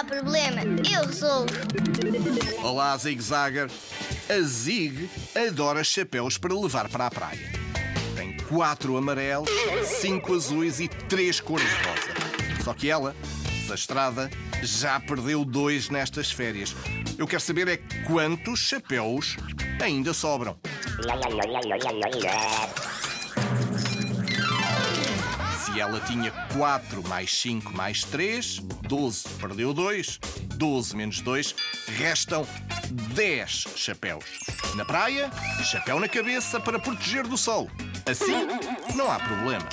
há problema, eu resolvo. Olá, Zig Zagger. A Zig adora chapéus para levar para a praia. Tem quatro amarelos, cinco azuis e três cores de rosa. Só que ela, desastrada, já perdeu dois nestas férias. Eu quero saber é quantos chapéus ainda sobram. Ela tinha 4 mais 5 mais 3, 12, perdeu 2. 12 menos 2, restam 10 chapéus. Na praia, chapéu na cabeça para proteger do sol. Assim, não há problema.